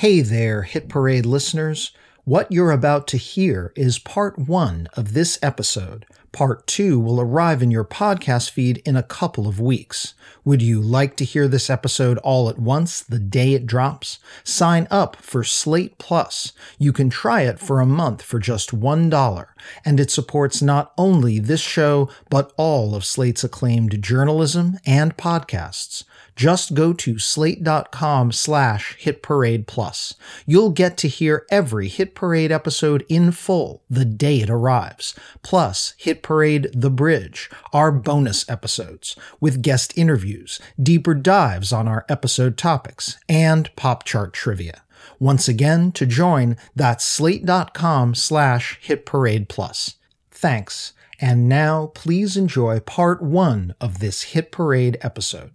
Hey there, Hit Parade listeners. What you're about to hear is part one of this episode. Part two will arrive in your podcast feed in a couple of weeks. Would you like to hear this episode all at once the day it drops? Sign up for Slate Plus. You can try it for a month for just $1, and it supports not only this show, but all of Slate's acclaimed journalism and podcasts just go to slate.com slash hit parade plus. You'll get to hear every Hit Parade episode in full the day it arrives, plus Hit Parade The Bridge, our bonus episodes, with guest interviews, deeper dives on our episode topics, and pop chart trivia. Once again, to join, that's slate.com slash hit parade plus. Thanks. And now please enjoy part one of this Hit Parade episode.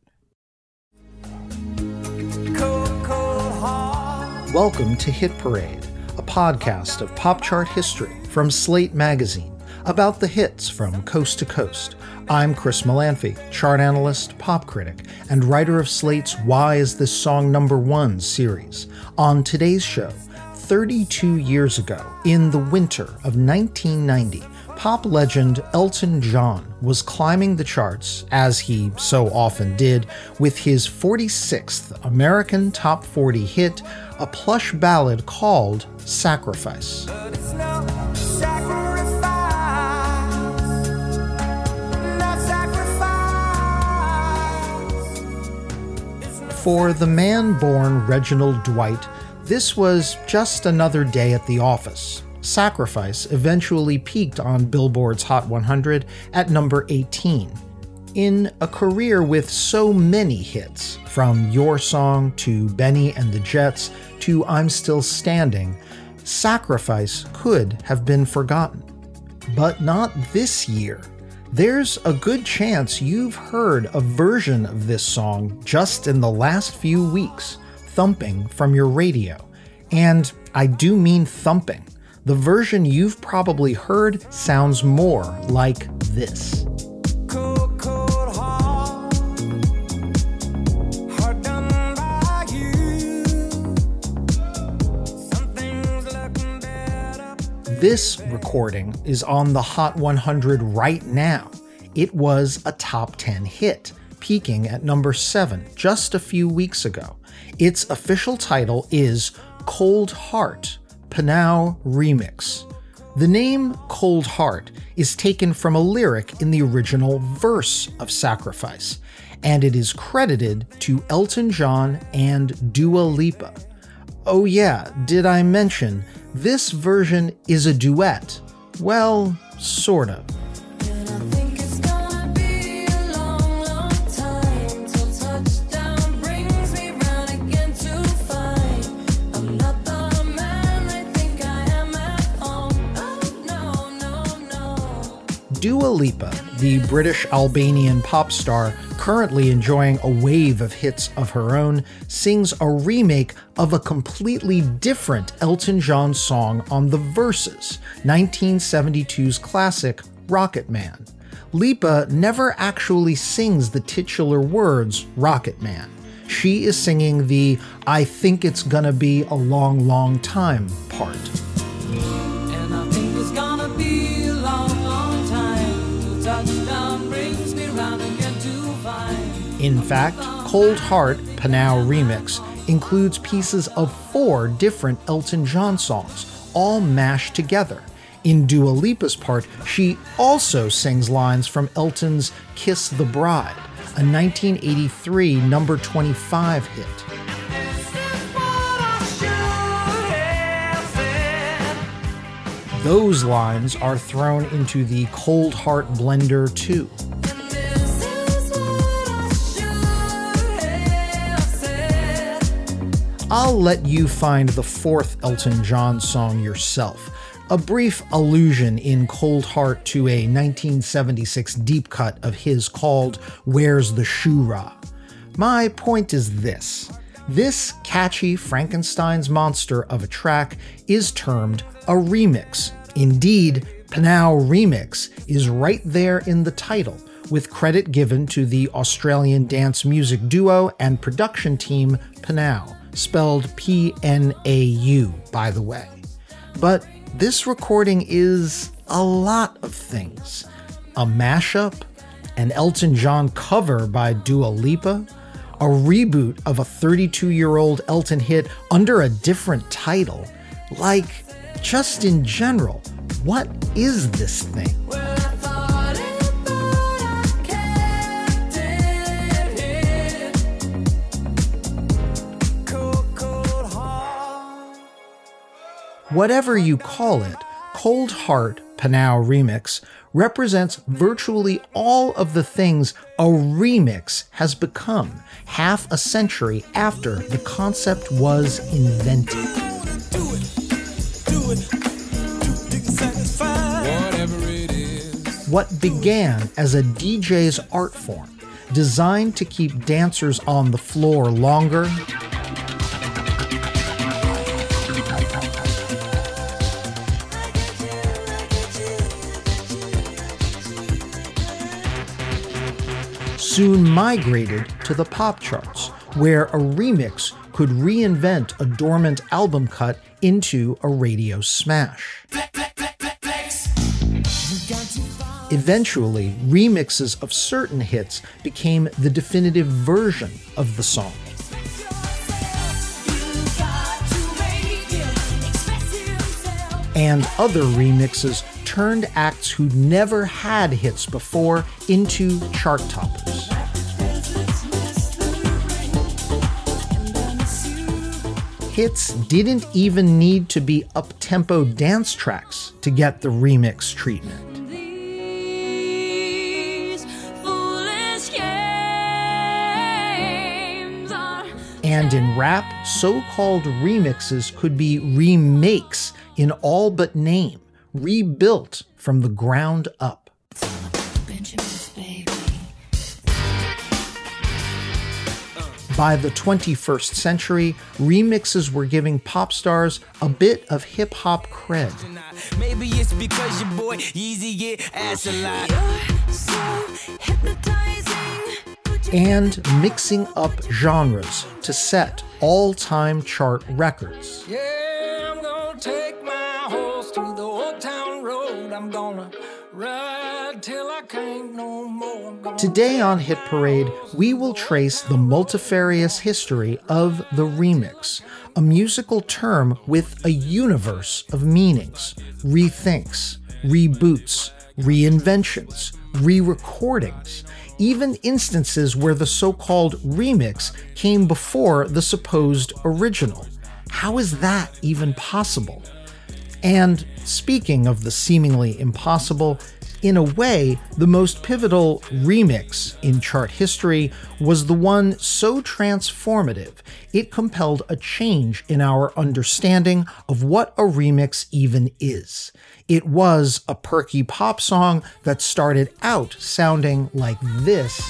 Welcome to Hit Parade, a podcast of pop chart history from Slate Magazine about the hits from coast to coast. I'm Chris Molanphy, chart analyst, pop critic, and writer of Slate's Why Is This Song Number One series. On today's show, 32 years ago, in the winter of 1990, pop legend Elton John was climbing the charts, as he so often did, with his 46th American Top 40 hit, a plush ballad called Sacrifice. For the man born Reginald Dwight, this was just another day at the office. Sacrifice eventually peaked on Billboard's Hot 100 at number 18. In a career with so many hits, from Your Song to Benny and the Jets to I'm Still Standing, Sacrifice could have been forgotten. But not this year. There's a good chance you've heard a version of this song just in the last few weeks, thumping from your radio. And I do mean thumping. The version you've probably heard sounds more like this. This recording is on the Hot 100 right now. It was a top 10 hit, peaking at number 7 just a few weeks ago. Its official title is Cold Heart PNAU remix. The name Cold Heart is taken from a lyric in the original verse of Sacrifice, and it is credited to Elton John and Dua Lipa. Oh, yeah, did I mention this version is a duet? Well, sort of. Dua Lipa, the British Albanian pop star currently enjoying a wave of hits of her own, sings a remake of a completely different Elton John song on the Verses, 1972's classic Rocket Man. Lipa never actually sings the titular words Rocket Man. She is singing the I think it's gonna be a long, long time part. In fact, Cold Heart PNAU Remix includes pieces of four different Elton John songs, all mashed together. In Dua Lipa's part, she also sings lines from Elton's Kiss the Bride, a 1983 number 25 hit. Those lines are thrown into the Cold Heart blender too. I'll let you find the fourth Elton John song yourself. A brief allusion in Cold Heart to a 1976 deep cut of his called Where's the Shoorah? My point is this. This catchy Frankenstein's monster of a track is termed a remix. Indeed, PNAU Remix is right there in the title, with credit given to the Australian dance music duo and production team PNAU spelled P N A U, by the way. But this recording is a lot of things a mashup, an Elton John cover by Dua Lipa, a reboot of a 32 year old Elton hit under a different title. Like, just in general, what is this thing? Whatever you call it, Cold Heart PNAU Remix represents virtually all of the things a remix has become half a century after the concept was invented. What began as a DJ's art form, designed to keep dancers on the floor longer soon migrated to the pop charts, where a remix could reinvent a dormant album cut into a radio smash. Eventually, remixes of certain hits became the definitive version of the song. And other remixes turned acts who'd never had hits before into chart toppers. Hits didn't even need to be up-tempo dance tracks to get the remix treatment. And in rap, so called remixes could be remakes in all but name rebuilt from the ground up. By the 21st century, remixes were giving pop stars a bit of hip hop cred. Maybe it's because your boy Yeezy get ass a lot. and mixing up genres to set all time chart records. Yeah. I'm gonna ride till I can't no more. Today on Hit Parade, we will trace the multifarious history of the remix, a musical term with a universe of meanings, rethinks, reboots, reinventions, re recordings, even instances where the so called remix came before the supposed original. How is that even possible? And speaking of the seemingly impossible, in a way, the most pivotal remix in chart history was the one so transformative it compelled a change in our understanding of what a remix even is. It was a perky pop song that started out sounding like this.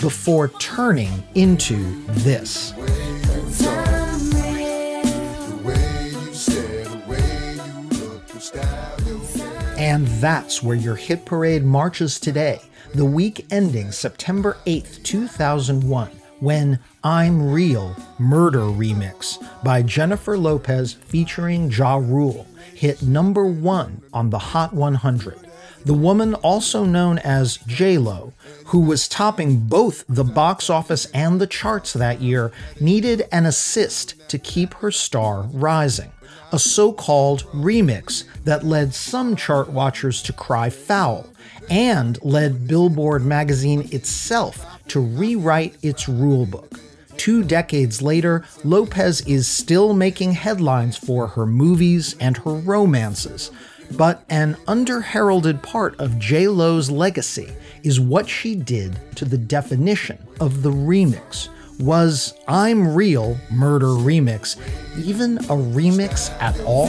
Before turning into this. And that's where your hit parade marches today, the week ending September 8th, 2001, when I'm Real Murder Remix by Jennifer Lopez featuring Ja Rule hit number one on the Hot 100 the woman also known as J-Lo, who was topping both the box office and the charts that year, needed an assist to keep her star rising. A so called remix that led some chart watchers to cry foul and led Billboard magazine itself to rewrite its rulebook. Two decades later, Lopez is still making headlines for her movies and her romances, but an underheralded part of J Lo's legacy is what she did to the definition of the remix. Was I'm Real Murder Remix even a remix at all?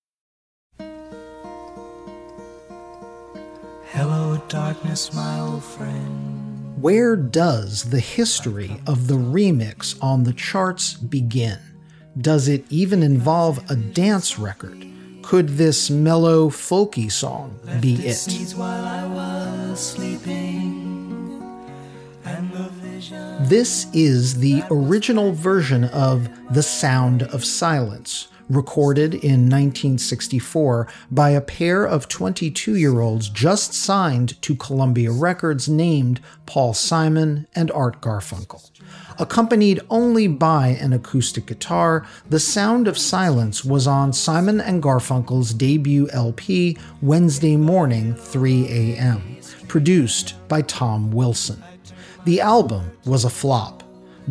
Darkness, my old friend. Where does the history of the remix on the charts begin? Does it even involve a dance record? Could this mellow, folky song be it? This is the original version of The Sound of Silence, recorded in 1964 by a pair of 22 year olds just signed to Columbia Records named Paul Simon and Art Garfunkel. Accompanied only by an acoustic guitar, The Sound of Silence was on Simon and Garfunkel's debut LP, Wednesday Morning, 3 a.m., produced by Tom Wilson. The album was a flop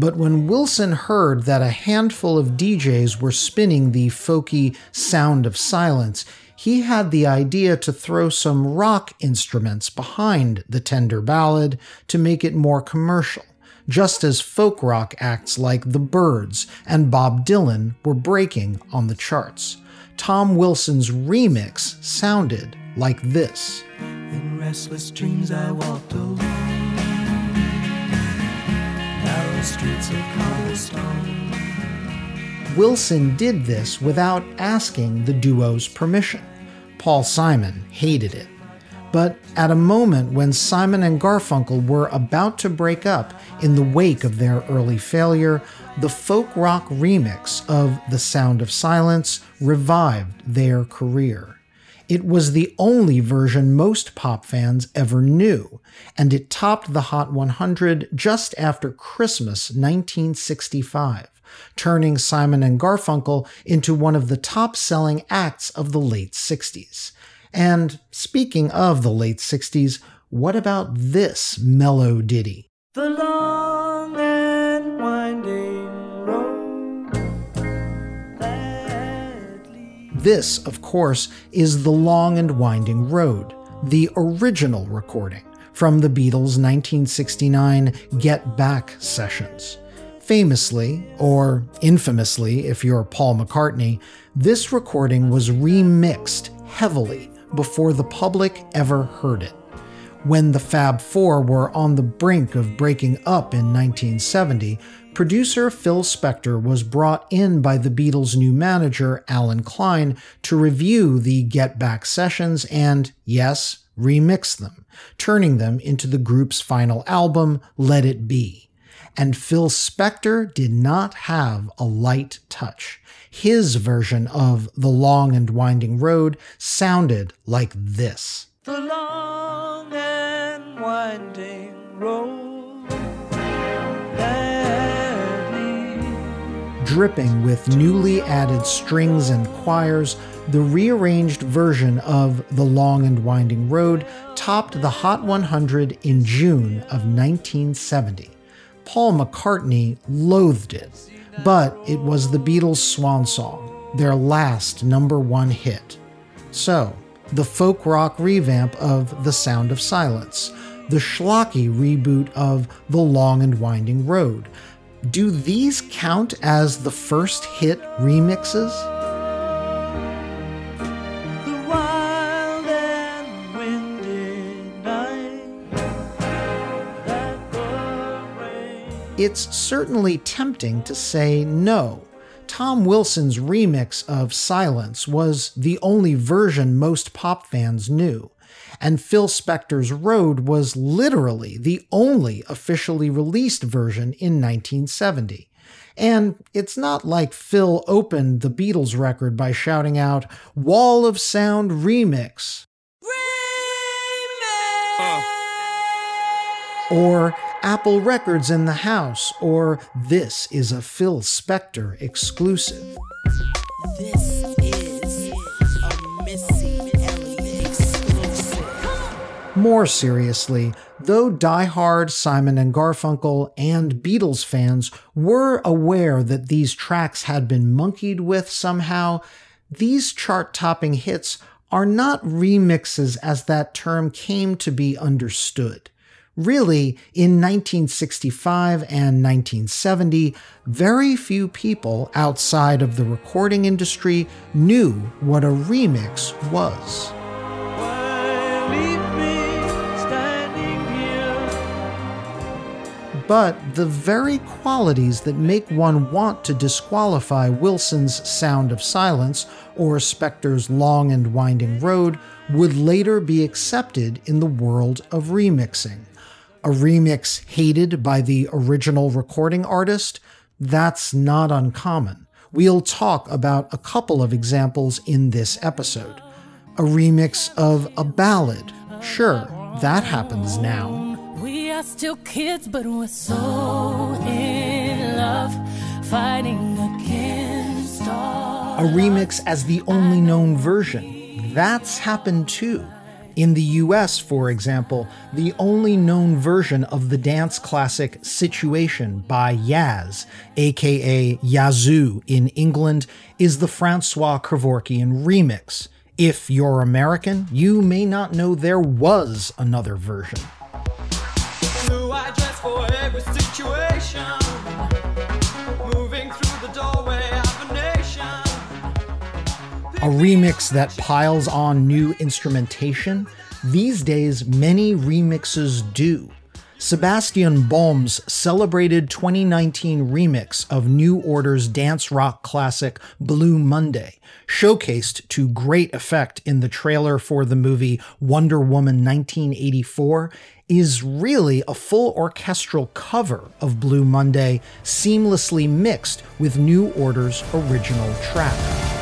but when Wilson heard that a handful of DJs were spinning the folky sound of silence, he had the idea to throw some rock instruments behind the tender ballad to make it more commercial, just as folk rock acts like The Byrds and Bob Dylan were breaking on the charts. Tom Wilson's remix sounded like this. In restless dreams I walked alone streets of cobblestone. Wilson did this without asking the duo's permission. Paul Simon hated it. But at a moment when Simon and Garfunkel were about to break up in the wake of their early failure, the folk rock remix of The Sound of Silence revived their career. It was the only version most pop fans ever knew, and it topped the Hot 100 just after Christmas 1965, turning Simon and Garfunkel into one of the top selling acts of the late 60s. And speaking of the late 60s, what about this mellow ditty? The long This, of course, is The Long and Winding Road, the original recording from the Beatles' 1969 Get Back sessions. Famously, or infamously if you're Paul McCartney, this recording was remixed heavily before the public ever heard it. When the Fab Four were on the brink of breaking up in 1970, producer Phil Spector was brought in by the Beatles' new manager, Allen Klein, to review the Get Back sessions and, yes, remix them, turning them into the group's final album, Let It Be. And Phil Spector did not have a light touch. His version of The Long and Winding Road sounded like this. The long and winding road dripping with newly added strings and choirs, the rearranged version of The Long and Winding Road topped the Hot 100 in June of 1970. Paul McCartney loathed it, but it was the Beatles' swan song, their last number one hit. So, the folk rock revamp of The Sound of Silence, the schlocky reboot of The Long and Winding Road, do these count as the first hit remixes? It's certainly tempting to say no. Tom Wilson's remix of Silence was the only version most pop fans knew and Phil Spector's Road was literally the only officially released version in 1970. And it's not like Phil opened the Beatles record by shouting out, Wall of Sound Remix. Remix! Or Apple Records in the House, or This is a Phil Spector exclusive. This is a More seriously, though die-hard Simon and Garfunkel and Beatles fans were aware that these tracks had been monkeyed with somehow, these chart topping hits are not remixes as that term came to be understood. Really, in 1965 and 1970, very few people outside of the recording industry knew what a remix was. But the very qualities that make one want to disqualify Wilson's Sound of Silence or Spector's Long and Winding Road would later be accepted in the world of remixing. A remix hated by the original recording artist? That's not uncommon. We'll talk about a couple of examples in this episode. A remix of a ballad? Sure, that happens now are still kids, but we're so in love, fighting against all. A remix as the only known version. That's happened too. In the US, for example, the only known version of the dance classic Situation by Yaz, aka Yazoo in England, is the Francois Kevorkian remix. If you're American, you may not know there was another version A remix that piles on new instrumentation. These days, many remixes do. Sebastian Baum's celebrated 2019 remix of New Order's dance rock classic Blue Monday, showcased to great effect in the trailer for the movie Wonder Woman 1984, is really a full orchestral cover of Blue Monday, seamlessly mixed with New Order's original track.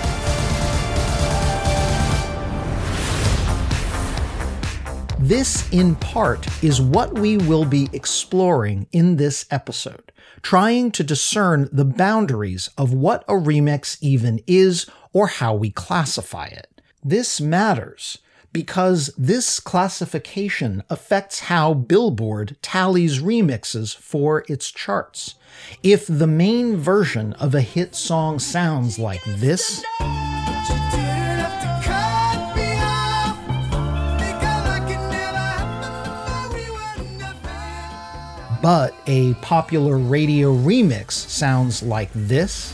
This, in part, is what we will be exploring in this episode, trying to discern the boundaries of what a remix even is or how we classify it. This matters because this classification affects how Billboard tallies remixes for its charts. If the main version of a hit song sounds like this, but a popular radio remix sounds like this.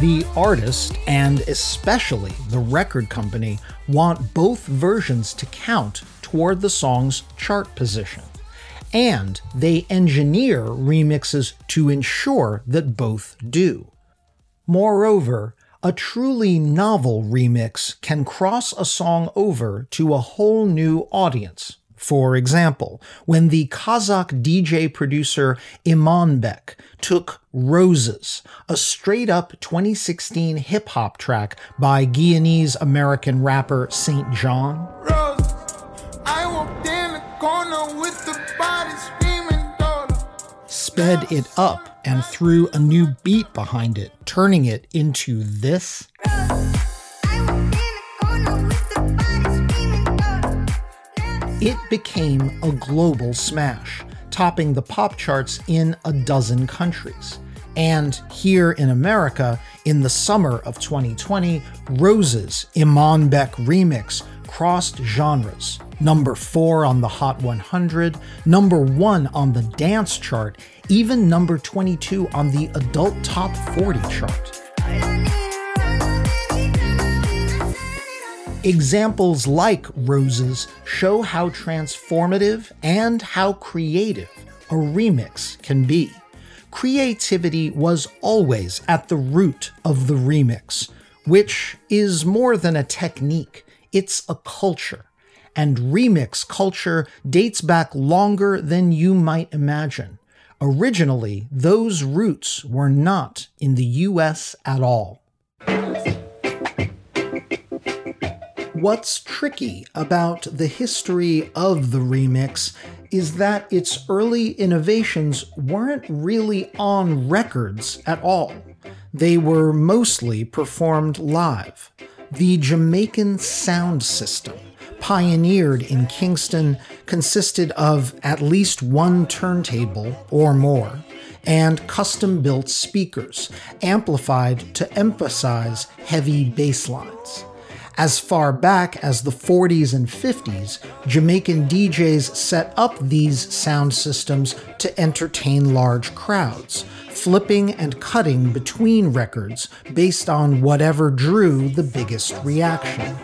The artist, and especially the record company, want both versions to count toward the song's chart position. And they engineer remixes to ensure that both do. Moreover, a truly novel remix can cross a song over to a whole new audience. For example, when the Kazakh DJ producer Imanbek took Roses, a straight up 2016 hip hop track by Guyanese American rapper SAINt JHN. Rose, sped it up and threw a new beat behind it, turning it into this. It became a global smash, topping the pop charts in a dozen countries. And here in America, in the summer of 2020, Rose's Imanbek remix crossed genres. Number 4 on the Hot 100, number 1 on the dance chart, even number 22 on the adult top 40 chart. Examples like Roses show how transformative and how creative a remix can be. Creativity was always at the root of the remix, which is more than a technique, it's a culture. And remix culture dates back longer than you might imagine. Originally, those roots were not in the US at all. What's tricky about the history of the remix is that its early innovations weren't really on records at all. they were mostly performed live. The Jamaican sound system, pioneered in Kingston, consisted of at least one turntable or more and custom built speakers, amplified to emphasize heavy bass lines. As far back as the 40s and 50s, Jamaican DJs set up these sound systems to entertain large crowds, flipping and cutting between records based on whatever drew the biggest reaction.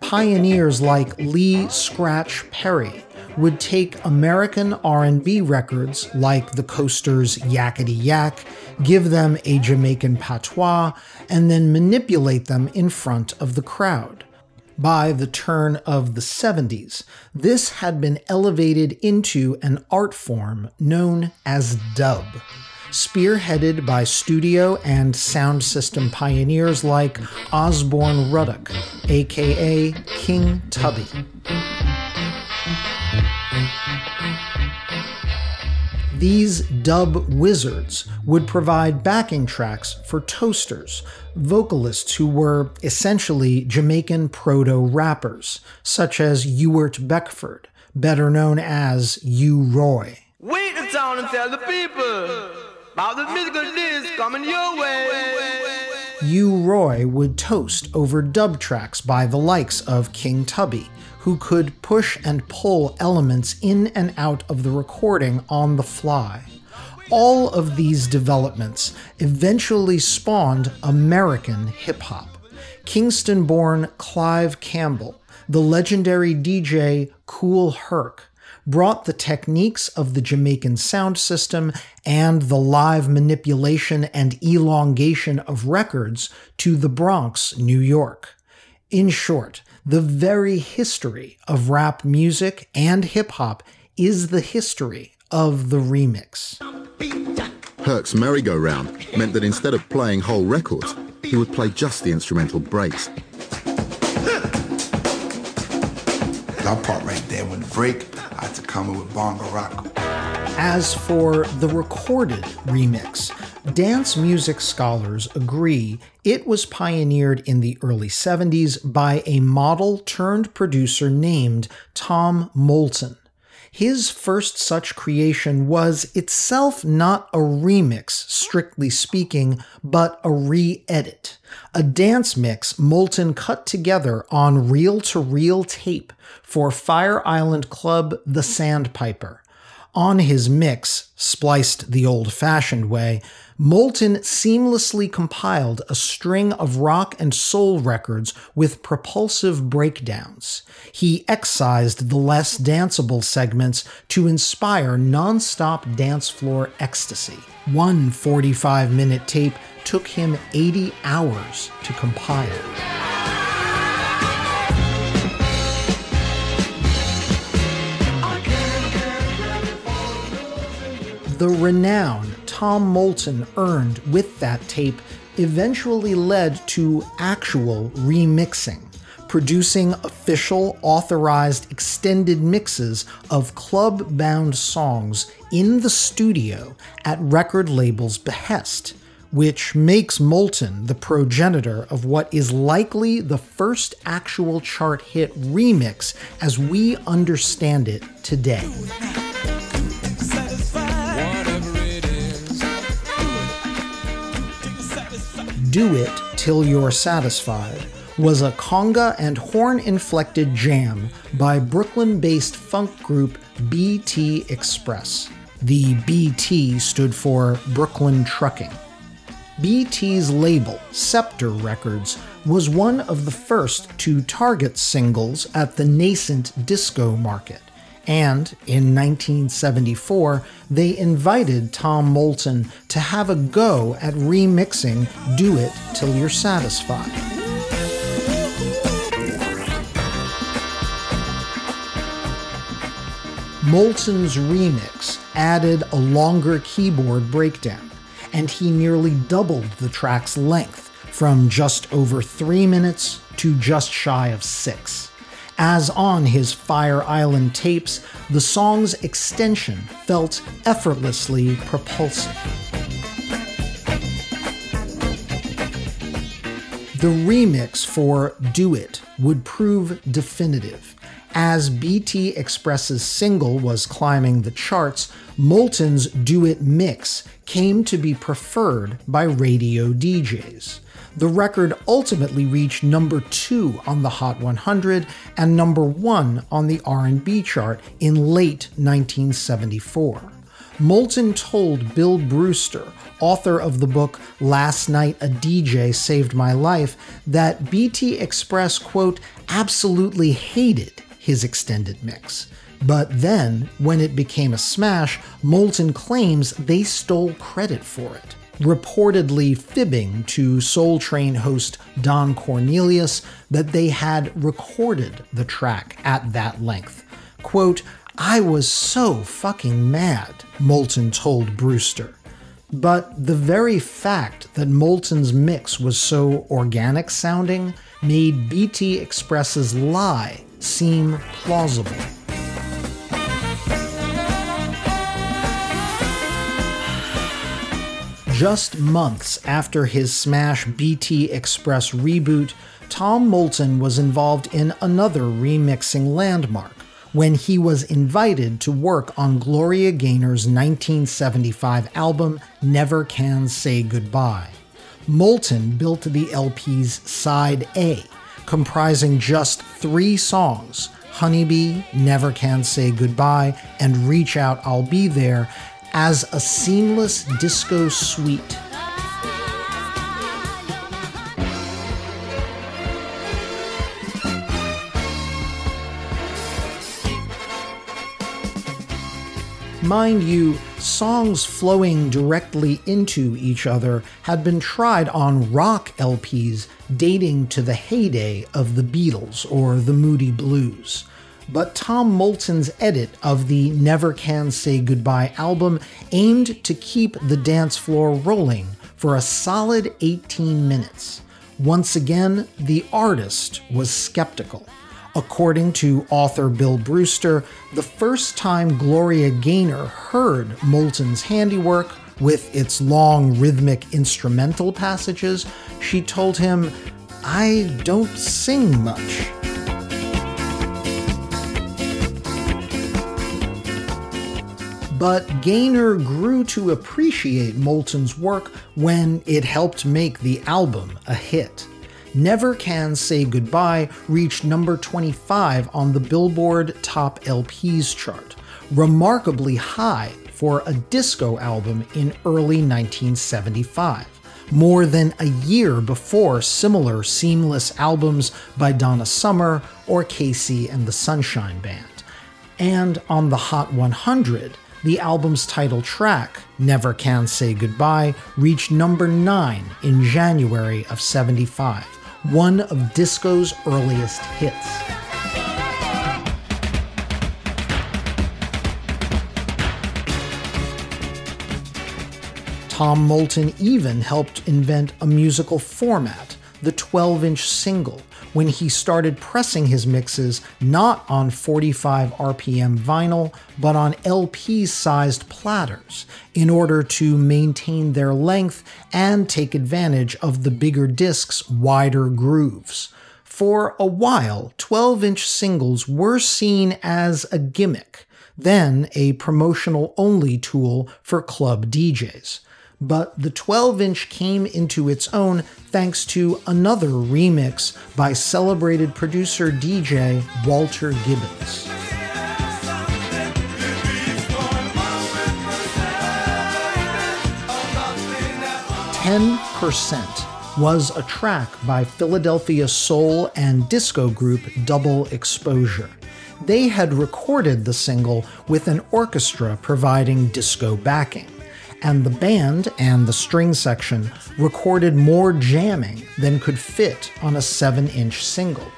Pioneers like Lee Scratch Perry would take American R&B records like the Coasters' Yakety Yak, give them a Jamaican patois, and then manipulate them in front of the crowd. By the turn of the 70s, this had been elevated into an art form known as dub, spearheaded by studio and sound system pioneers like Osborne Ruddock, aka King Tubby. These dub wizards would provide backing tracks for toasters, vocalists who were essentially Jamaican proto rappers, such as Ewart Beckford, better known as U Roy. Wait the town and tell the people about the musical disc coming your way. U Roy would toast over dub tracks by the likes of King Tubby, who could push and pull elements in and out of the recording on the fly. All of these developments eventually spawned American hip hop. Kingston born Clive Campbell, the legendary DJ Kool Herc, brought the techniques of the Jamaican sound system and the live manipulation and elongation of records to the Bronx, New York. In short, the very history of rap music and hip hop is the history of the remix. Herc's merry-go-round meant that instead of playing whole records, he would play just the instrumental breaks. That part right there, when the break, Come in with bongo rock. As for the recorded remix, dance music scholars agree it was pioneered in the early 70s by a model turned producer named Tom Moulton. His first such creation was itself not a remix, strictly speaking, but a re edit. A dance mix Moulton cut together on reel to reel tape for Fire Island Club The Sandpiper. On his mix, spliced the old fashioned way, Moulton seamlessly compiled a string of rock and soul records with propulsive breakdowns. He excised the less danceable segments to inspire non stop dance floor ecstasy. One 45 minute tape took him 80 hours to compile. The renown Tom Moulton earned with that tape eventually led to actual remixing, producing official, authorized, extended mixes of club bound songs in the studio at record labels' behest, which makes Moulton the progenitor of what is likely the first actual chart hit remix as we understand it today. Do It Till You're Satisfied was a conga and horn inflected jam by Brooklyn based funk group BT Express. The BT stood for Brooklyn Trucking. BT's label, Scepter Records, was one of the first to target singles at the nascent disco market. And in 1974, they invited Tom Moulton to have a go at remixing Do It Till You're Satisfied. Moulton's remix added a longer keyboard breakdown, and he nearly doubled the track's length from just over three minutes to just shy of six As on his Fire Island tapes, the song's extension felt effortlessly propulsive. The remix for Do It would prove definitive. As BT Express's single was climbing the charts, Moulton's Do It mix came to be preferred by radio DJs. The record ultimately reached number 2 on the Hot 100 and number 1 on the R&B chart in late 1974. Moulton told Bill Brewster, author of the book Last Night a DJ Saved My Life, that BT Express, quote, absolutely hated his extended mix. But then, when it became a smash, Moulton claims they stole credit for it, reportedly fibbing to Soul Train host Don Cornelius that they had recorded the track at that length. Quote, I was so fucking mad, Moulton told Brewster. But the very fact that Moulton's mix was so organic sounding made BT Express's lie seem plausible. Just months after his smash BT Express reboot, Tom Moulton was involved in another remixing landmark when he was invited to work on Gloria Gaynor's 1975 album Never Can Say Goodbye. Moulton built the LP's Side A, comprising just three songs Honeybee, Never Can Say Goodbye, and Reach Out, I'll Be There, as a seamless disco suite Mind you, songs flowing directly into each other had been tried on rock LPs dating to the heyday of the Beatles or the Moody Blues. But Tom Moulton's edit of the Never Can Say Goodbye album aimed to keep the dance floor rolling for a solid 18 minutes. Once again, the artist was skeptical. According to author Bill Brewster, the first time Gloria Gaynor heard Moulton's handiwork, with its long rhythmic instrumental passages, she told him, I don't sing much. But Gaynor grew to appreciate Moulton's work when it helped make the album a hit. Never Can Say Goodbye reached number 25 on the Billboard Top LPs chart, remarkably high for a disco album in early 1975, more than a year before similar seamless albums by Donna Summer or KC and the Sunshine Band. And on the Hot 100, the album's title track, Never Can Say Goodbye, reached number 9 in January of 75 one of disco's earliest hits. Tom Moulton even helped invent a musical format, the 12 inch single, when he started pressing his mixes not on 45 RPM vinyl, but on LP sized platters in order to maintain their length and take advantage of the bigger disc's wider grooves. For a while, 12 inch singles were seen as a gimmick, then a promotional only tool for club DJs but the 12 inch came into its own thanks to another remix by celebrated producer DJ Walter Gibbons. Ten percent was a track by Philadelphia soul and disco group Double Exposure. They had recorded the single with an orchestra providing disco backing and the band and the string section recorded more jamming than could fit on a 7 inch single.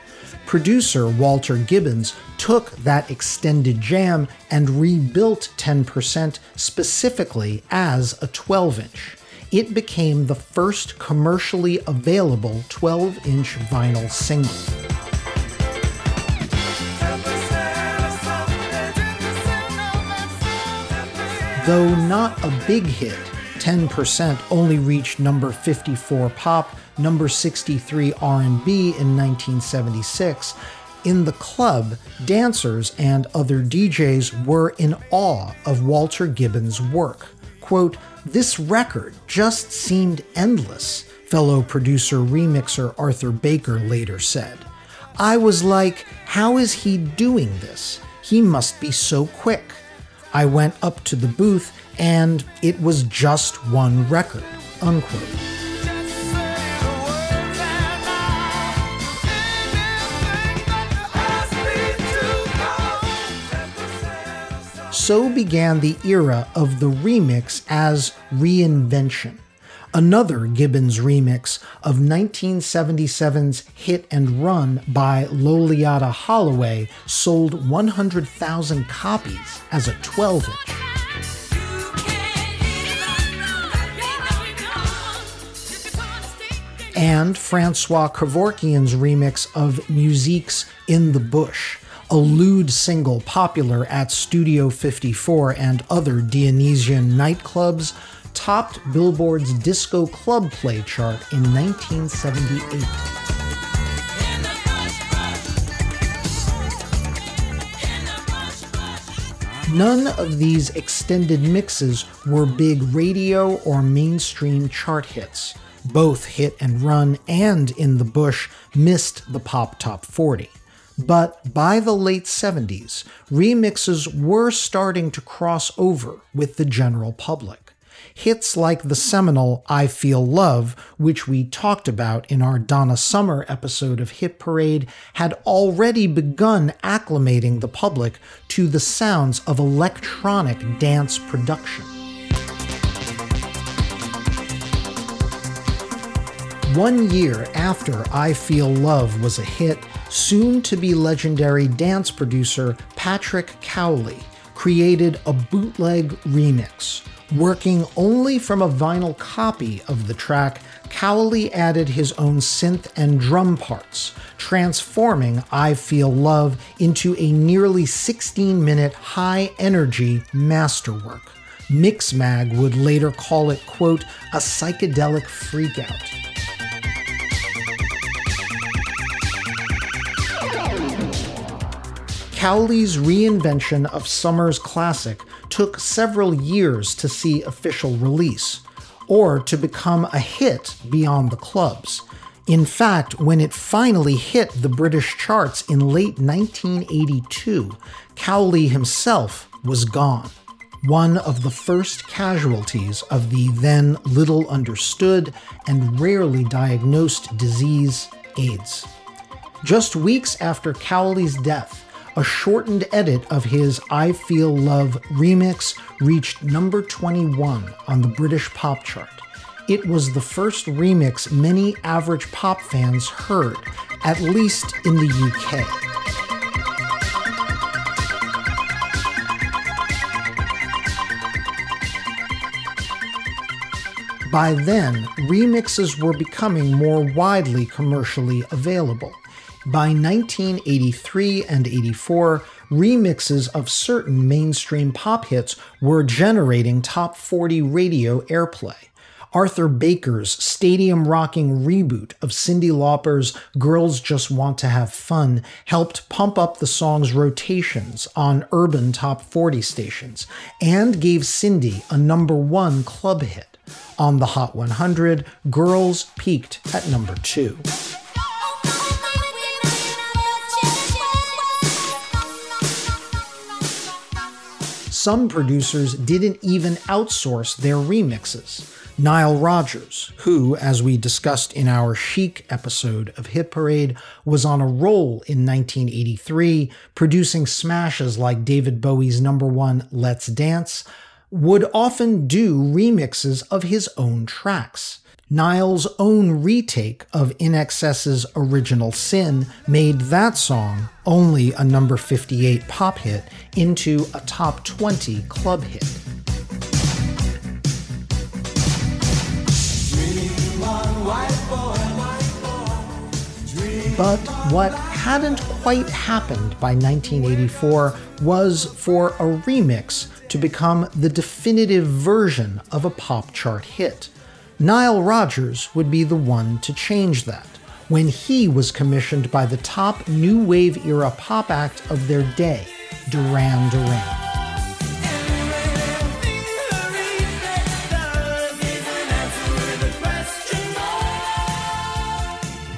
Producer Walter Gibbons took that extended jam and rebuilt 10% specifically as a 12 inch. It became the first commercially available 12 inch vinyl single. Though not a big hit, 10% only reached number 54 pop, number 63 R&B in 1976. In the club, dancers and other DJs were in awe of Walter Gibbons' work. Quote, this record just seemed endless, fellow producer remixer Arthur Baker later said. I was like, how is he doing this? He must be so quick. I went up to the booth and it was just one record. Unquote. So began the era of the remix as reinvention another Gibbons remix of 1977's Hit and Run by Loleatta Holloway sold 100,000 copies as a 12 inch. And Francois Kevorkian's remix of Musique's In the Bush, a lewd single popular at Studio 54 and other Dionysian nightclubs topped Billboard's Disco Club Play chart in 1978. None of these extended mixes were big radio or mainstream chart hits. Both Hit and Run and In the Bush missed the pop top 40. But by the late 70s, remixes were starting to cross over with the general public hits like the seminal I Feel Love, which we talked about in our Donna Summer episode of Hit Parade, had already begun acclimating the public to the sounds of electronic dance production. One year after I Feel Love was a hit, soon to be legendary dance producer Patrick Cowley created a bootleg remix Working only from a vinyl copy of the track, Cowley added his own synth and drum parts, transforming I Feel Love into a nearly 16 minute high energy masterwork. Mixmag would later call it, quote, a psychedelic freakout. Cowley's reinvention of Summer's classic took several years to see official release, or to become a hit beyond the clubs. In fact, when it finally hit the British charts in late 1982, Cowley himself was gone. One of the first casualties of the then little understood and rarely diagnosed disease, AIDS. Just weeks after Cowley's death, a shortened edit of his I Feel Love remix reached number 21 on the British pop chart. It was the first remix many average pop fans heard, at least in the UK. By then, remixes were becoming more widely commercially available. By 1983 and 84, remixes of certain mainstream pop hits were generating top 40 radio airplay. Arthur Baker's stadium rocking reboot of Cyndi Lauper's Girls Just Want to Have Fun helped pump up the song's rotations on urban top 40 stations and gave Cyndi a number one club hit. On the Hot 100, Girls peaked at number two. Some producers didn't even outsource their remixes. Nile Rodgers, who, as we discussed in our Chic episode of Hit Parade, was on a roll in 1983, producing smashes like David Bowie's number one Let's Dance, would often do remixes of his own tracks. Nile's own retake of INXS's original Sin made that song, only a number 58 pop hit, into a top 20 club hit. But what hadn't quite happened by 1984 was for a remix to become the definitive version of a pop chart hit. Nile Rodgers would be the one to change that when he was commissioned by the top new wave era pop act of their day, Duran Duran.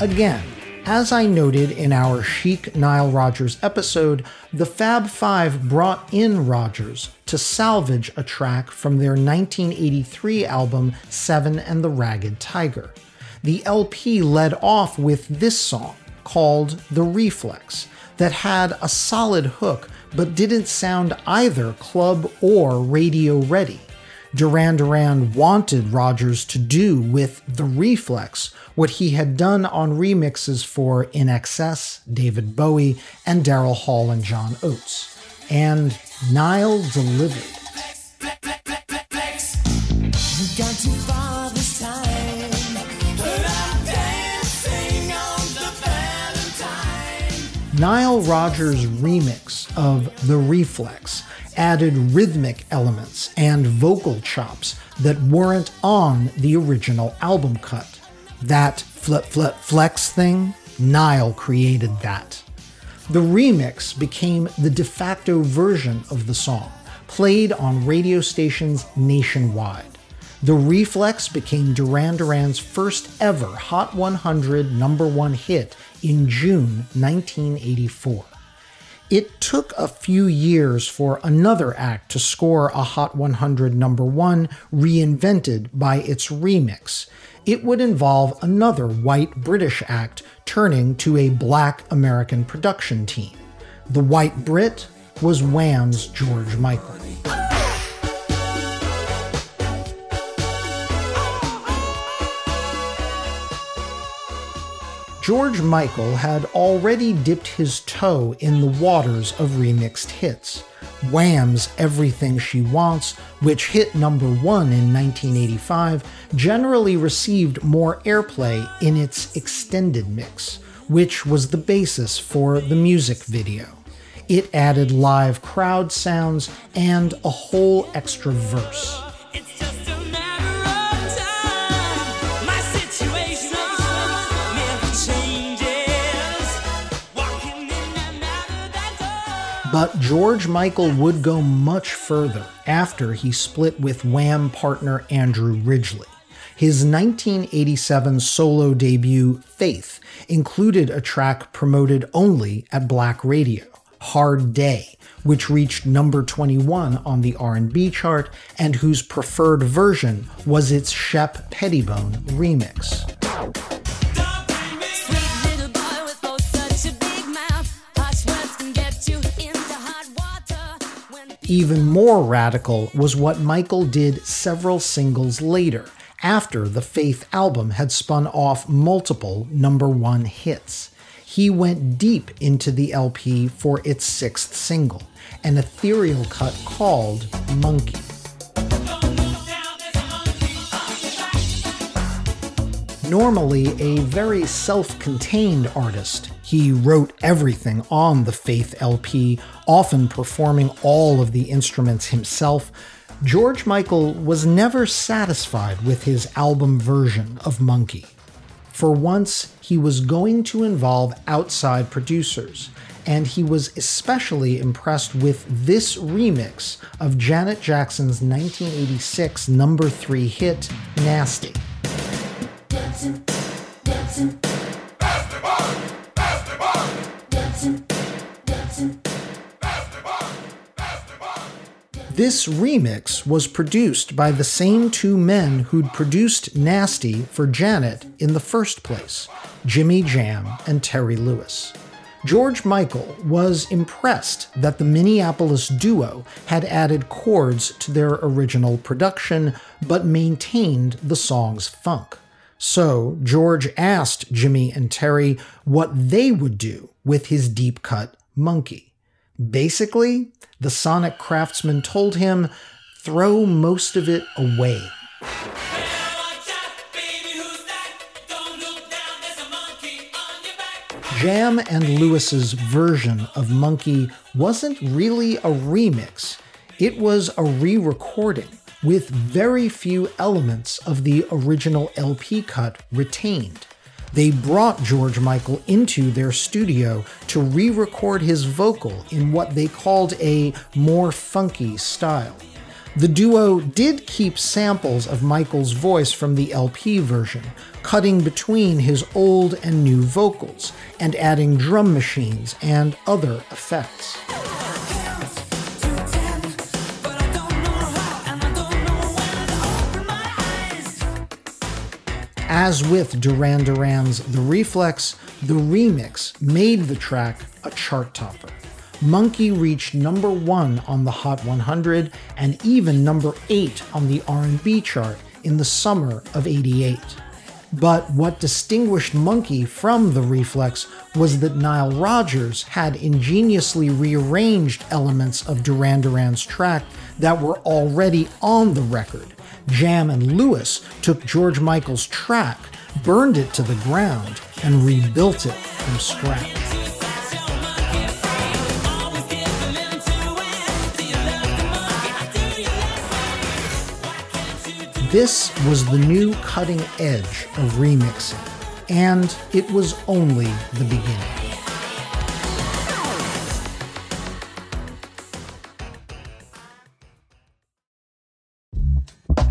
Again, as I noted in our Chic Nile Rodgers episode, the Fab Five brought in Rodgers to salvage a track from their 1983 album Seven and the Ragged Tiger. The LP led off with this song called The Reflex that had a solid hook but didn't sound either club or radio ready. Duran Duran wanted Rodgers to do with The Reflex what he had done on remixes for INXS, David Bowie, and Daryl Hall and John Oates. And Nile delivered. Nile Rodgers' remix of The Reflex added rhythmic elements and vocal chops that weren't on the original album cut. That flip flip flex thing, Nile created that. The remix became the de facto version of the song, played on radio stations nationwide. The Reflex became Duran Duran's first ever Hot 100 number one hit in June 1984. It took a few years for another act to score a Hot 100 number one reinvented by its remix. It would involve another white British act turning to a black American production team. The white Brit was Wham's George Michael. George Michael had already dipped his toe in the waters of remixed hits. Wham's Everything She Wants, which hit number one in 1985, generally received more airplay in its extended mix, which was the basis for the music video. It added live crowd sounds and a whole extra verse. But George Michael would go much further after he split with Wham partner Andrew Ridgeley. His 1987 solo debut, Faith, included a track promoted only at black radio, Hard Day, which reached number 21 on the R&B chart and whose preferred version was its Shep Pettibone remix. Even more radical was what Michael did several singles later, after the Faith album had spun off multiple number one hits. He went deep into the LP for its sixth single, an ethereal cut called Monkey. Normally a very self contained artist, he wrote everything on the Faith LP, often performing all of the instruments himself. George Michael was never satisfied with his album version of Monkey. For once, he was going to involve outside producers, and he was especially impressed with this remix of Janet Jackson's 1986 number three hit, Nasty This remix was produced by the same two men who'd produced Nasty for Janet in the first place, Jimmy Jam and Terry Lewis. George Michael was impressed that the Minneapolis duo had added chords to their original production but maintained the song's funk. So George asked Jimmy and Terry what they would do with his deep cut monkey. Basically, the sonic craftsman told him, throw most of it away. Jam and Lewis's version of Monkey wasn't really a remix. It was a re recording with very few elements of the original LP cut retained. They brought George Michael into their studio to re record his vocal in what they called a more funky style. The duo did keep samples of Michael's voice from the LP version, cutting between his old and new vocals, and adding drum machines and other effects. As with Duran Duran's The Reflex, the remix made the track a chart topper. Monkey reached number 1 on the Hot 100 and even number 8 on the R&B chart in the summer of 88. But what distinguished Monkey from the Reflex was that Nile Rodgers had ingeniously rearranged elements of Duran Duran's track that were already on the record. Jam and Lewis took George Michael's track, burned it to the ground, and rebuilt it from scratch. This was the new cutting edge of remixing, and it was only the beginning.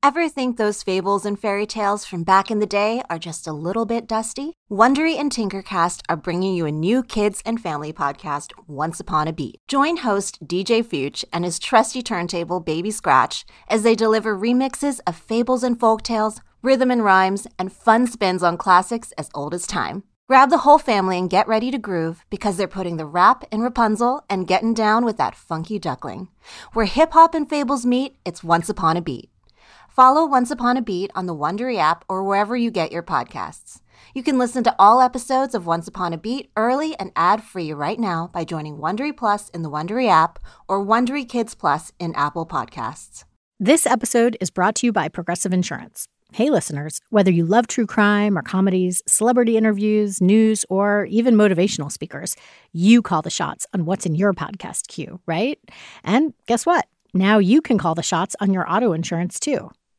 Ever think those fables and fairy tales from back in the day are just a little bit dusty? Wondery and Tinkercast are bringing you a new kids and family podcast, Once Upon a Beat. Join host DJ Fuchs and his trusty turntable Baby Scratch as they deliver remixes of fables and folk tales, rhythm and rhymes, and fun spins on classics as old as time. Grab the whole family and get ready to groove because they're putting the rap in Rapunzel and getting down with that funky duckling. Where hip hop and fables meet, it's Once Upon a Beat. Follow Once Upon a Beat on the Wondery app or wherever you get your podcasts. You can listen to all episodes of Once Upon a Beat early and ad-free right now by joining Wondery Plus in the Wondery app or Wondery Kids Plus in Apple Podcasts. This episode is brought to you by Progressive Insurance. Hey, listeners, whether you love true crime or comedies, celebrity interviews, news, or even motivational speakers, you call the shots on what's in your podcast queue, right? And guess what? Now you can call the shots on your auto insurance too.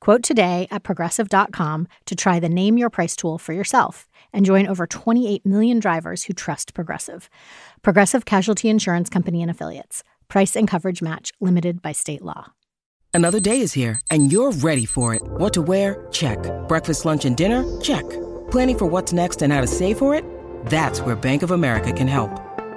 Quote today at progressive.com to try the Name Your Price tool for yourself and join over 28 million drivers who trust Progressive. Progressive Casualty Insurance Company and Affiliates. Price and coverage match limited by state law. Another day is here and you're ready for it. What to wear? Check. Breakfast, lunch, and dinner? Check. Planning for what's next and how to save for it? That's where Bank of America can help.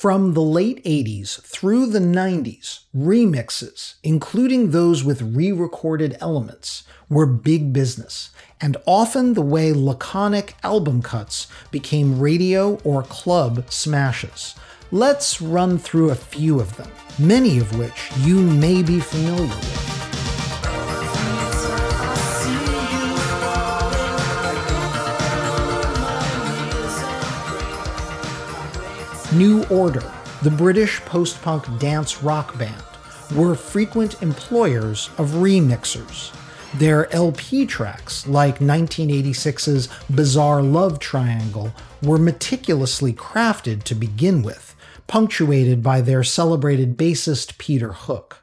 From the late 80s through the 90s, remixes, including those with re-recorded elements, were big business and often the way laconic album cuts became radio or club smashes. Let's run through a few of them, many of which you may be familiar with. New Order, the British post punk dance rock band, were frequent employers of remixers. Their LP tracks, like 1986's Bizarre Love Triangle, were meticulously crafted to begin with, punctuated by their celebrated bassist Peter Hook.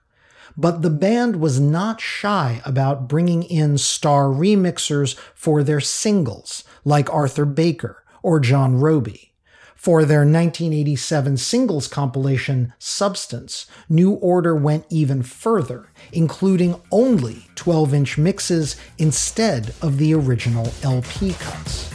But the band was not shy about bringing in star remixers for their singles, like Arthur Baker or John Robie. For their 1987 singles compilation, Substance, New Order went even further, including only 12 inch mixes instead of the original LP cuts.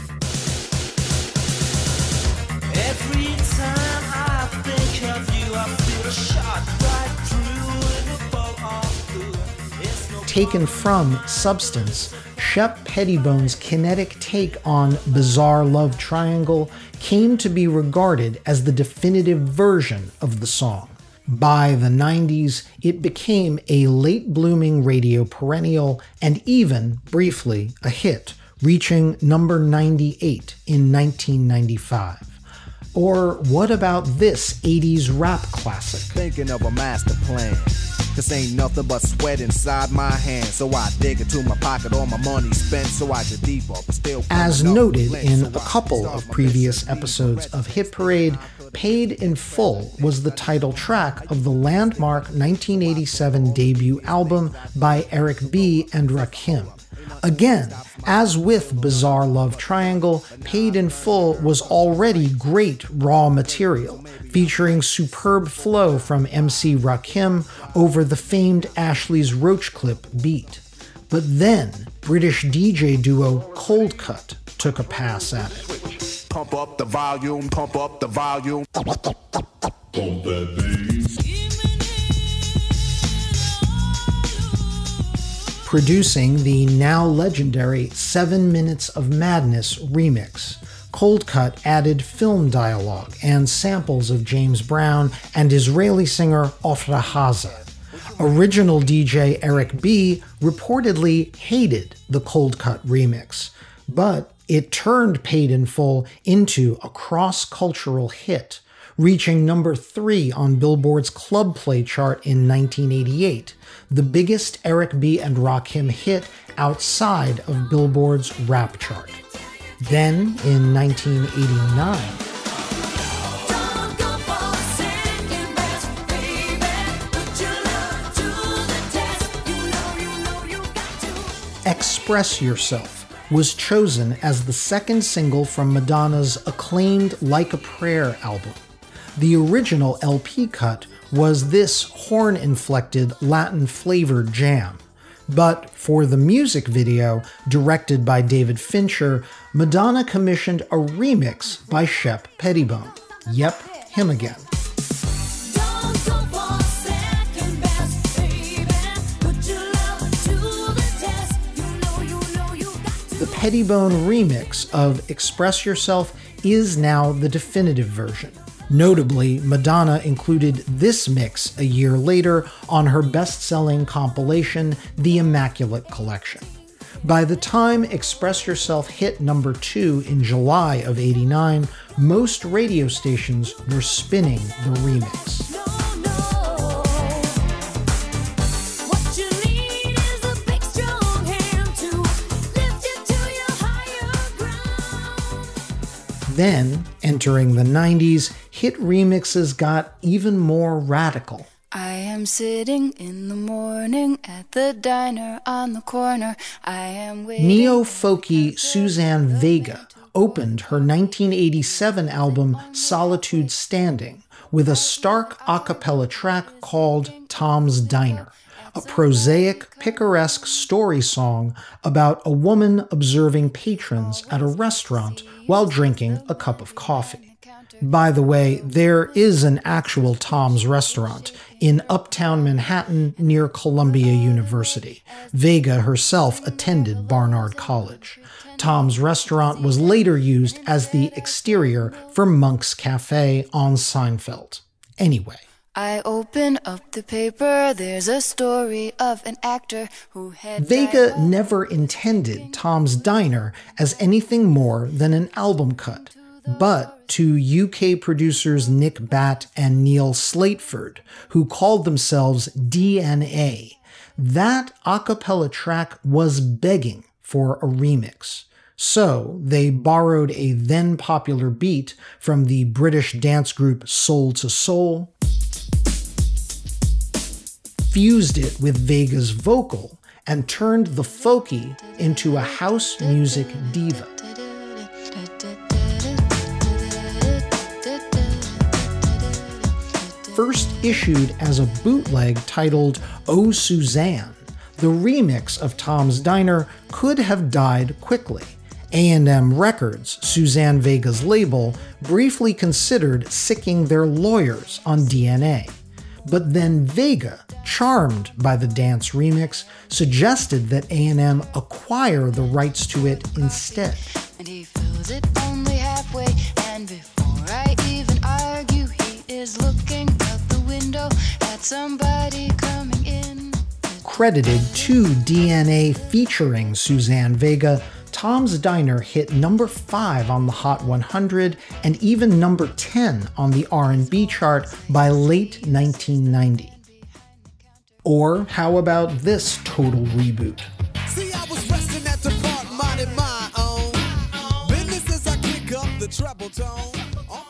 Taken from Substance, Shep Pettibone's kinetic take on Bizarre Love Triangle came to be regarded as the definitive version of the song. By the 90s, it became a late blooming radio perennial and even, briefly, a hit, reaching number 98 in 1995. Or what about this 80s rap classic? Thinking of a master plan. Cause ain't nothing but sweat inside my hands. So I dig into my pocket, all my money spent, so I get deeper. But still As noted in a couple of previous episodes of Hit Parade, Paid in Full was the title track of the landmark 1987 debut album by Eric B. and Rakim. Again, as with Bizarre Love Triangle, Paid in Full was already great raw material, featuring superb flow from MC Rakim over the famed Ashley's Roachclip beat. But then, British DJ duo Coldcut took a pass at it. Pump up the volume, pump up the volume. Producing the now legendary Seven Minutes of Madness remix. Coldcut added film dialogue and samples of James Brown and Israeli singer Ofra Haza. Original DJ Eric B. reportedly hated the Coldcut remix, but it turned Paid in Full into a cross cultural hit reaching number three on Billboard's Club Play chart in 1988, the biggest Eric B. and Rakim hit outside of Billboard's rap chart. Then, in 1989, Express Yourself was chosen as the second single from Madonna's acclaimed Like a Prayer album. The original LP cut was this horn inflected Latin flavored jam. But for the music video, directed by David Fincher, Madonna commissioned a remix by Shep Pettibone. Yep, him again. The Pettibone remix of Express Yourself is now the definitive version. Notably, Madonna included this mix a year later on her best selling compilation, The Immaculate Collection. By the time Express Yourself hit number two in July of 89, most radio stations were spinning the remix. Then, entering the 90s, hit remixes got even more radical. I am sitting in the morning at the diner on the corner. I am waiting. Neo folky Suzanne Vega opened her 1987 album Solitude Standing with a stark a cappella track called Tom's Diner a prosaic, picaresque story song about a woman observing patrons at a restaurant while drinking a cup of coffee. By the way, there is an actual Tom's restaurant in uptown Manhattan near Columbia University. Vega herself attended Barnard College. Tom's restaurant was later used as the exterior for Monk's Cafe on Seinfeld. Anyway, I open up the paper, there's a story of an actor who had. Vega never intended Tom's Diner as anything more than an album cut. But to UK producers Nick Batt and Neil Slateford, who called themselves DNA. That a cappella track was begging for a remix. So they borrowed a then popular beat from the British dance group Soul II Soul, fused it with Vega's vocal, and turned the folky into a house music diva. First issued as a bootleg titled Oh Suzanne, the remix of Tom's Diner could have died quickly. A&M Records, Suzanne Vega's label, briefly considered sicking their lawyers on DNA. But then Vega, charmed by the dance remix, suggested that A&M acquire the rights to it instead. And he fills it only halfway, and before I even argue, he is looking Credited to DNA featuring Suzanne Vega, Tom's Diner hit number 5 on the Hot 100 and even number 10 on the R&B chart by late 1990. Or how about this total reboot? See,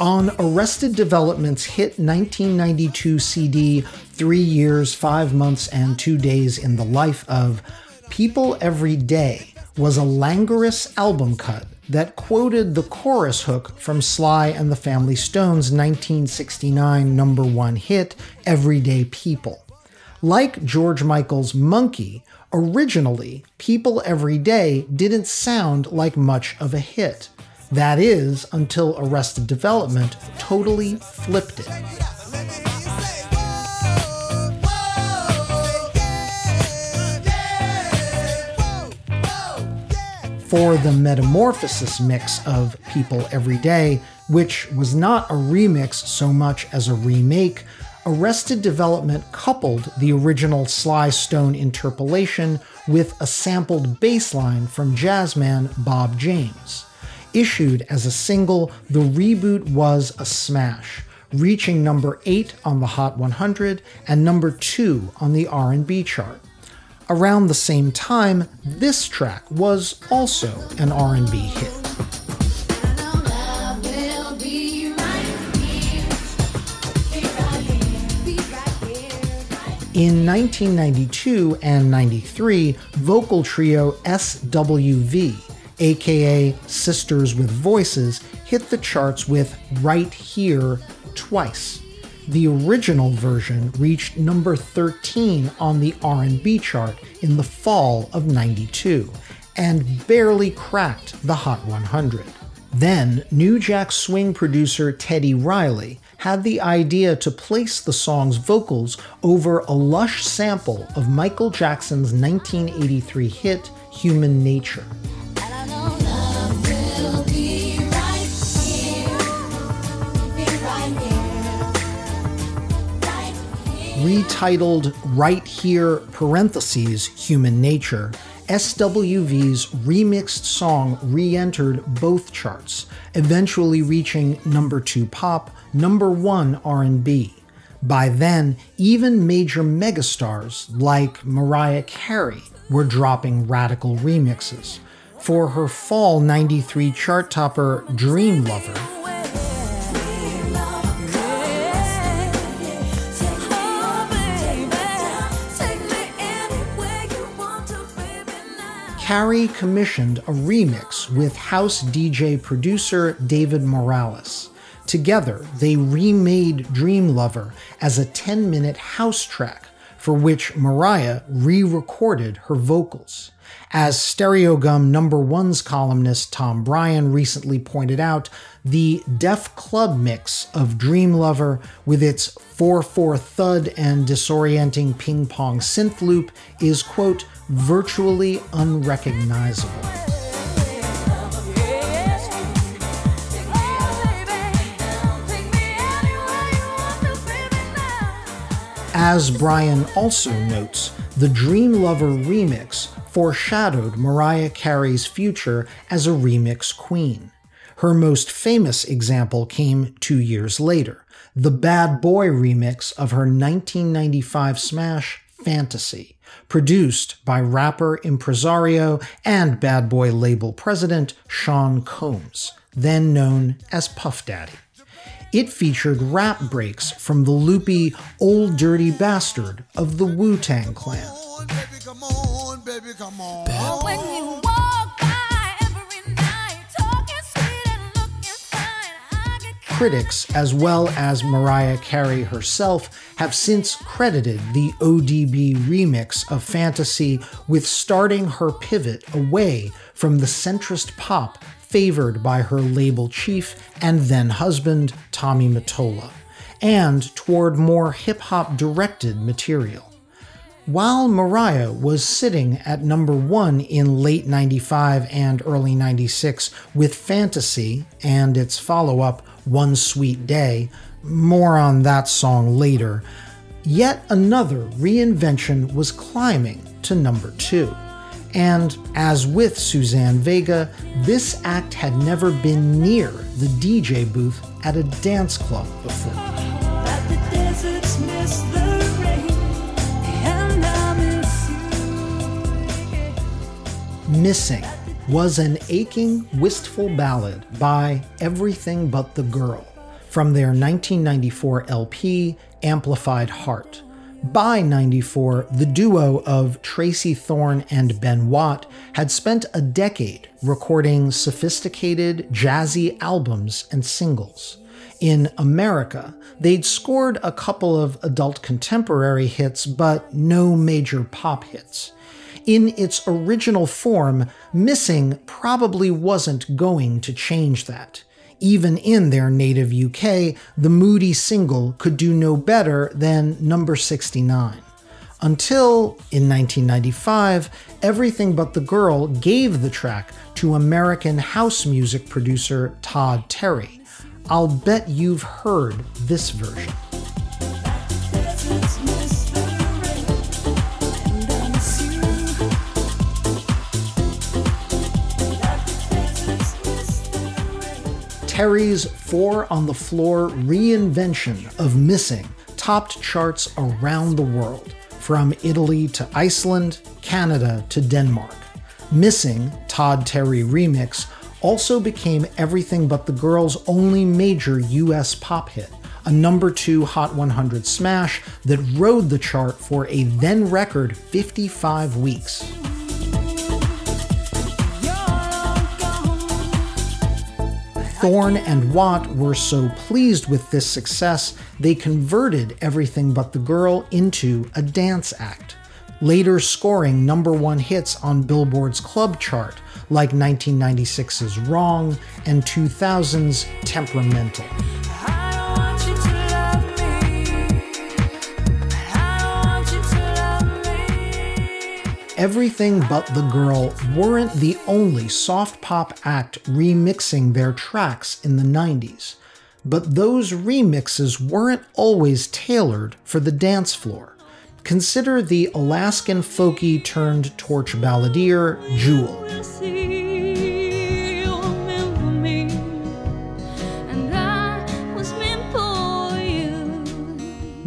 on Arrested Development's hit 1992 CD, Three Years, Five Months, and Two Days in the Life of People Every Day, was a languorous album cut that quoted the chorus hook from Sly and the Family Stone's 1969 number one hit, Everyday People. Like George Michael's Monkey, originally, People Every Day didn't sound like much of a hit. That is, until Arrested Development totally flipped it. for the Metamorphosis mix of People Every Day, which was not a remix so much as a remake, Arrested Development coupled the original Sly Stone interpolation with a sampled bass line from jazzman Bob James. Issued as a single, the reboot was a smash, reaching number 8 on the Hot 100 and number 2 on the R&B chart. Around the same time, this track was also an R&B hit. In 1992 and 93, vocal trio SWV, aka Sisters with Voices, hit the charts with Right Here twice. The original version reached number 13 on the R&B chart in the fall of 92 and barely cracked the Hot 100. Then, New Jack Swing producer Teddy Riley had the idea to place the song's vocals over a lush sample of Michael Jackson's 1983 hit Human Nature. Retitled Right Here parentheses Human Nature, SWV's remixed song re entered both charts, eventually reaching number 2 pop, number 1 R&B. By then, even major megastars like Mariah Carey were dropping radical remixes. For her fall 93 chart topper Dream Lover, Carey commissioned a remix with house DJ producer David Morales. Together, they remade Dream Lover as a 10 minute house track for which Mariah re recorded her vocals. As Stereogum number one's columnist Tom Breihan recently pointed out, the Def Club mix of Dream Lover with its 4 4 thud and disorienting ping pong synth loop is, quote, virtually unrecognizable. As Breihan also notes, the Dream Lover remix foreshadowed Mariah Carey's future as a remix queen. Her most famous example came two years later, the Bad Boy remix of her 1995 smash Fantasy, produced by rapper, impresario, and Bad Boy label president Sean Combs, then known as Puff Daddy. It featured rap breaks from the loopy Old Dirty Bastard of the Wu Tang Clan. Critics, as well as Mariah Carey herself, have since credited the ODB remix of Fantasy with starting her pivot away from the centrist pop favored by her label chief and then husband, Tommy Mottola, and toward more hip hop directed material. While Mariah was sitting at number one in late 95 and early 96 with Fantasy and its follow up, One Sweet Day, more on that song later, yet another reinvention was climbing to number two. And as with Suzanne Vega, this act had never been near the DJ booth at a dance club before. Missing was an aching, wistful ballad by Everything But the Girl from their 1994 LP, Amplified Heart. By 94, the duo of Tracey Thorn and Ben Watt had spent a decade recording sophisticated, jazzy albums and singles. In America, they'd scored a couple of adult contemporary hits, but no major pop hits in its original form, Missing probably wasn't going to change that. Even in their native UK, the moody single could do no better than number 69. Until, in 1995, Everything But the Girl gave the track to American house music producer Todd Terry. I'll bet you've heard this version. Terry's Four on the Floor reinvention of Missing topped charts around the world, from Italy to Iceland, Canada to Denmark. Missing, Todd Terry remix, also became everything but the girl's only major US pop hit, a number two Hot 100 smash that rode the chart for a then record 55 weeks. Thorn and Watt were so pleased with this success, they converted Everything But the Girl into a dance act, later scoring number one hits on Billboard's club chart, like 1996's Wrong and 2000's Temperamental. Everything But the Girl weren't the only soft pop act remixing their tracks in the 90s, but those remixes weren't always tailored for the dance floor. Consider the Alaskan folky turned torch balladeer Jewel.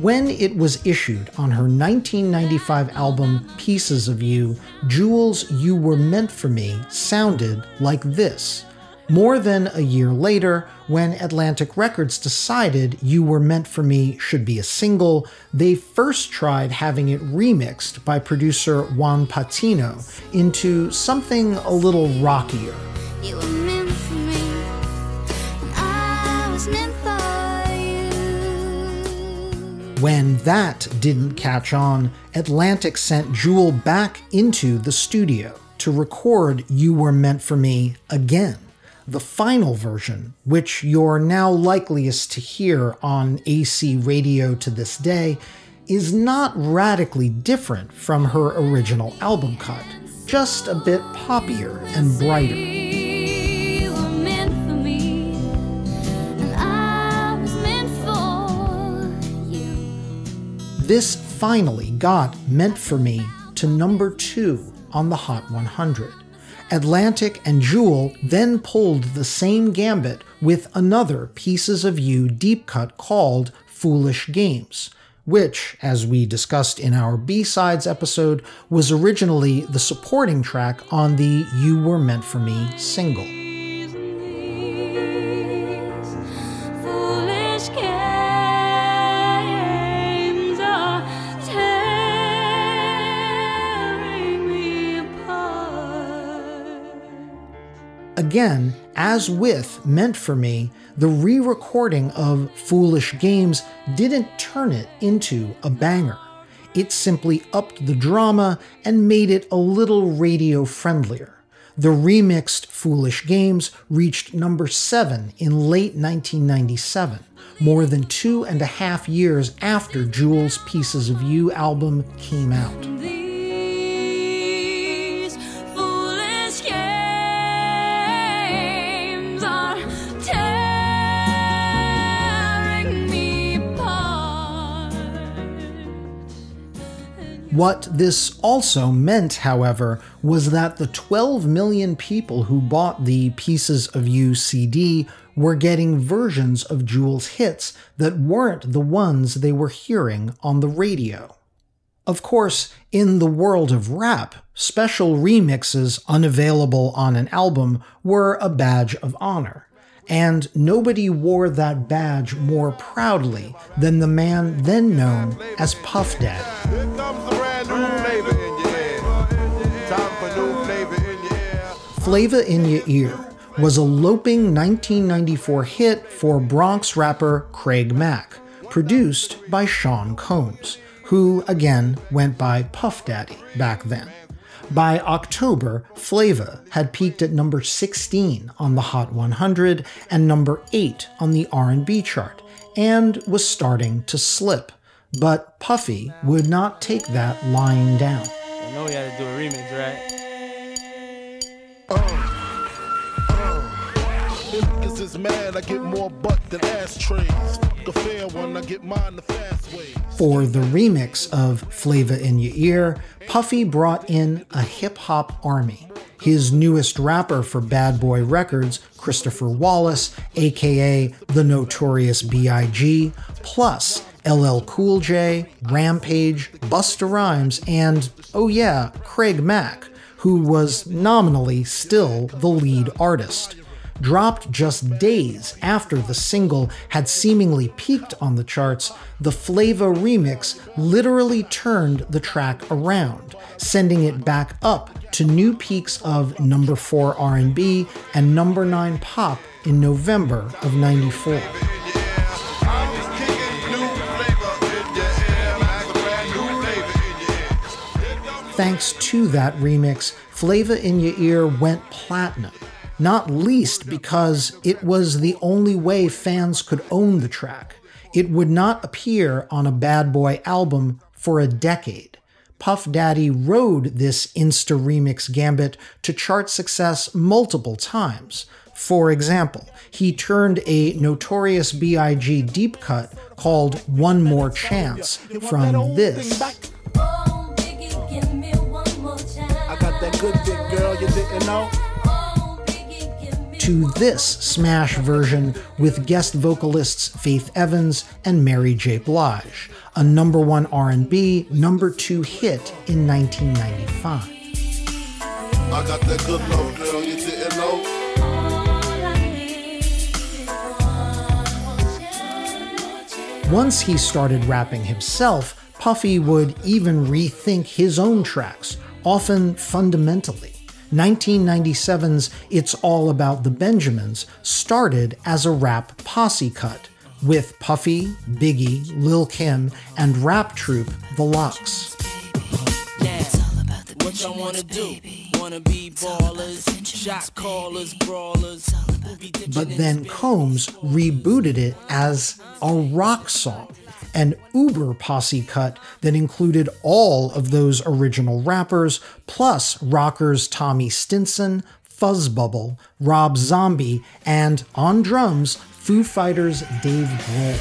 When it was issued on her 1995 album Pieces of You, Jewel's You Were Meant for Me sounded like this. More than a year later, when Atlantic Records decided You Were Meant for Me should be a single, they first tried having it remixed by producer Juan Patino into something a little rockier. When that didn't catch on, Atlantic sent Jewel back into the studio to record You Were Meant for Me again. The final version, which you're now likeliest to hear on AC radio to this day, is not radically different from her original album cut, just a bit poppier and brighter. This finally got Meant for Me to number two on the Hot 100, Atlantic and Jewel then pulled the same gambit with another Pieces of You deep cut called Foolish Games, which, as we discussed in our B-Sides episode, was originally the supporting track on the You Were Meant for Me single. Again, as with Meant for Me, the re recording of Foolish Games didn't turn it into a banger. It simply upped the drama and made it a little radio friendlier. The remixed Foolish Games reached number 7 in late 1997, more than two and a half years after Jewel's Pieces of You album came out. What this also meant, however, was that the 12 million people who bought the Pieces of You CD were getting versions of Jewel's hits that weren't the ones they were hearing on the radio. Of course, in the world of rap, special remixes unavailable on an album were a badge of honor. And nobody wore that badge more proudly than the man then known as Puff Daddy. Flava in Your Ear was a loping 1994 hit for Bronx rapper Craig Mack, produced by Sean Combs, who again went by Puff Daddy back then. By October, Flava had peaked at number 16 on the Hot 100 and number 8 on the R&B chart and was starting to slip. But Puffy would not take that lying down. I know we had to do a remix, right? Mad, I get more butt than ashtrays. fair one, I get mine the fast way. For the remix of Flava in Your Ear, Puffy brought in a hip hop army. His newest rapper for Bad Boy Records, Christopher Wallace, aka the Notorious B.I.G., plus LL Cool J, Rampage, Busta Rhymes, and, oh yeah, Craig Mack, who was nominally still the lead artist dropped just days after the single had seemingly peaked on the charts, the Flava remix literally turned the track around, sending it back up to new peaks of number 4 R&B and number 9 pop in November of 94. Thanks to that remix, Flava in Your Ear went platinum not least because it was the only way fans could own the track. It would not appear on a Bad Boy album for a decade. Puff Daddy rode this Insta remix gambit to chart success multiple times. For example, he turned a notorious B.I.G. deep cut called One More Chance from this. I got that good dick, girl, you didn't know to this smash version with guest vocalists Faith Evans and Mary J. Blige, a number 1 R&B, number 2 hit in 1995. I got that good love, girl, you didn't know. Once he started rapping himself, Puffy would even rethink his own tracks, often fundamentally. 1997's It's All About the Benjamins started as a rap posse cut with Puffy, Biggie, Lil Kim, and rap troupe The LOX. But then Combs rebooted it as a rock song an uber posse cut that included all of those original rappers, plus rockers Tommy Stinson, Fuzzbubble, Rob Zombie, and on drums, Foo Fighters' Dave Grohl.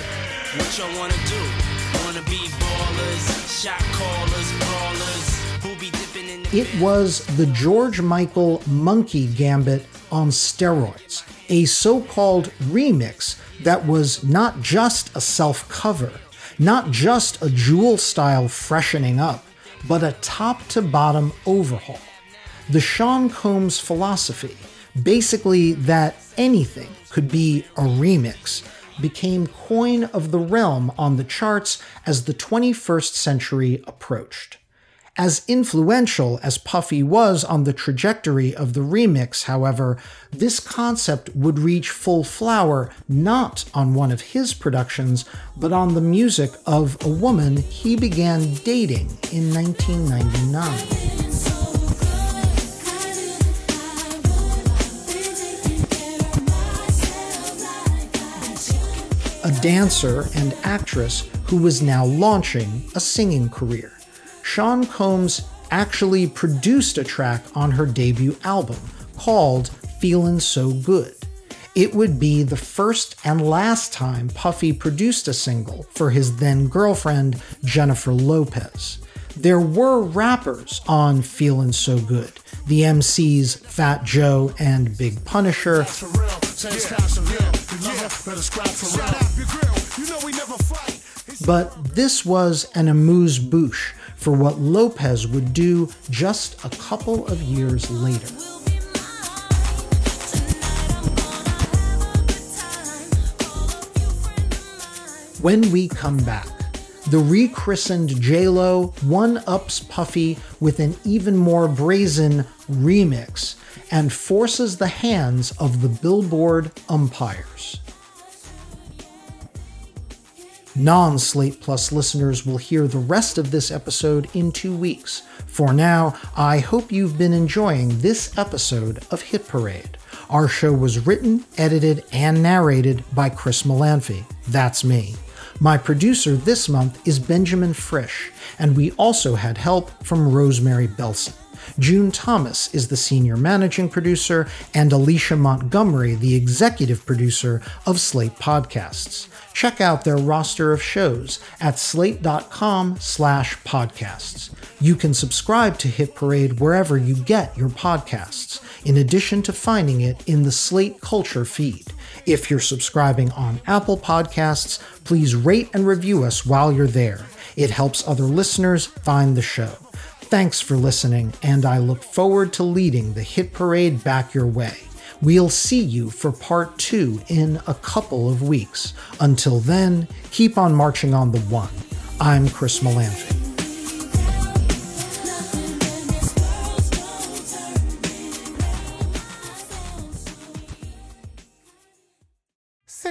What y'all wanna do? Wanna be ballers, shot callers, brawlers, who be dipping in the It was the George Michael Monkey Gambit on steroids, a so called remix that was not just a self cover, not just a jewel style freshening up, but a top to bottom overhaul. The Sean Combs philosophy, basically that anything could be a remix, became coin of the realm on the charts as the 21st century approached. As influential as Puffy was on the trajectory of the remix, however, this concept would reach full flower not on one of his productions, but on the music of a woman he began dating in 1999. a dancer and actress who was now launching a singing career. Sean Combs actually produced a track on her debut album called Feelin' So Good. It would be the first and last time Puffy produced a single for his then girlfriend, Jennifer Lopez. There were rappers on Feelin' So Good, the MCs Fat Joe and Big Punisher. But this was an amuse bouche for what Lopez would do just a couple of years later. When we come back, the rechristened JLo one ups Puffy with an even more brazen remix and forces the hands of the Billboard umpires. Non Slate Plus listeners will hear the rest of this episode in two weeks. For now, I hope you've been enjoying this episode of Hit Parade. Our show was written, edited, and narrated by Chris Molanphy. That's me. My producer this month is Benjamin Frisch, and we also had help from Rosemary Belson. June Thomas is the senior managing producer, and Alicia Montgomery, the executive producer of Slate Podcasts check out their roster of shows at slate.com slash podcasts. You can subscribe to Hit Parade wherever you get your podcasts, in addition to finding it in the Slate Culture feed. If you're subscribing on Apple Podcasts, please rate and review us while you're there. It helps other listeners find the show. Thanks for listening, and I look forward to leading the Hit Parade back your way. We'll see you for part two in a couple of weeks. Until then, keep on marching on the one. I'm Chris Molanphy.